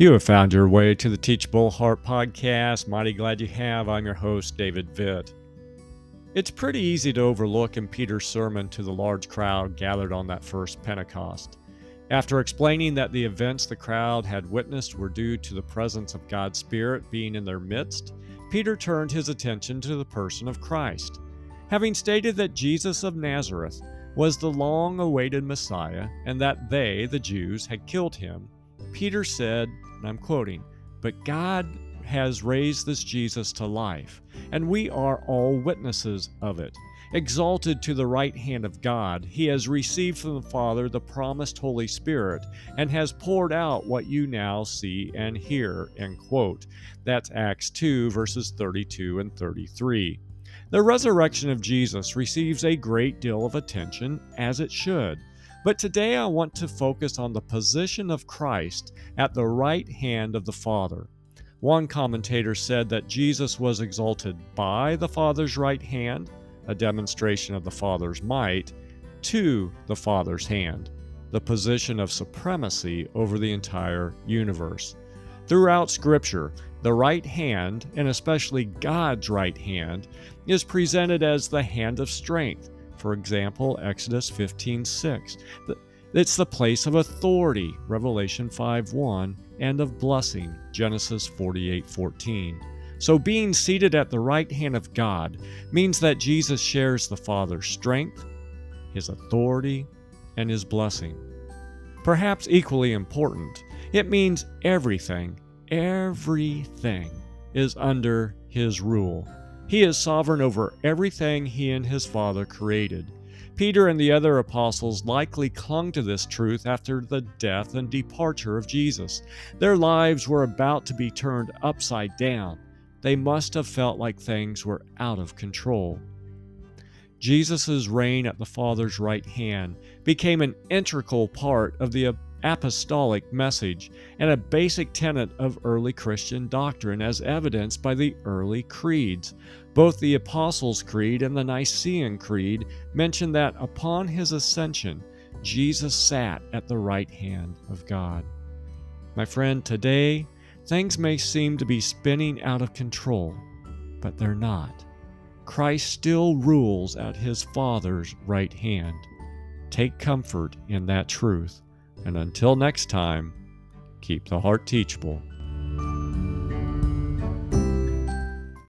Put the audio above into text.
You have found your way to the Teachable Heart podcast. Mighty glad you have. I'm your host, David Vitt. It's pretty easy to overlook in Peter's sermon to the large crowd gathered on that first Pentecost. After explaining that the events the crowd had witnessed were due to the presence of God's Spirit being in their midst, Peter turned his attention to the person of Christ. Having stated that Jesus of Nazareth was the long awaited Messiah and that they, the Jews, had killed him, Peter said, and I'm quoting, But God has raised this Jesus to life, and we are all witnesses of it. Exalted to the right hand of God, he has received from the Father the promised Holy Spirit and has poured out what you now see and hear. End quote. That's Acts 2, verses 32 and 33. The resurrection of Jesus receives a great deal of attention, as it should. But today I want to focus on the position of Christ at the right hand of the Father. One commentator said that Jesus was exalted by the Father's right hand, a demonstration of the Father's might, to the Father's hand, the position of supremacy over the entire universe. Throughout Scripture, the right hand, and especially God's right hand, is presented as the hand of strength. For example, Exodus 15:6. It's the place of authority, Revelation 5:1, and of blessing, Genesis 48:14. So being seated at the right hand of God means that Jesus shares the Father's strength, his authority, and his blessing. Perhaps equally important, it means everything Everything is under his rule. He is sovereign over everything he and his Father created. Peter and the other apostles likely clung to this truth after the death and departure of Jesus. Their lives were about to be turned upside down. They must have felt like things were out of control. Jesus' reign at the Father's right hand became an integral part of the apostolic message and a basic tenet of early Christian doctrine as evidenced by the early creeds. Both the Apostles' Creed and the Nicene Creed mention that upon his ascension, Jesus sat at the right hand of God. My friend, today things may seem to be spinning out of control, but they're not. Christ still rules at his Father's right hand. Take comfort in that truth. And until next time, keep the heart teachable.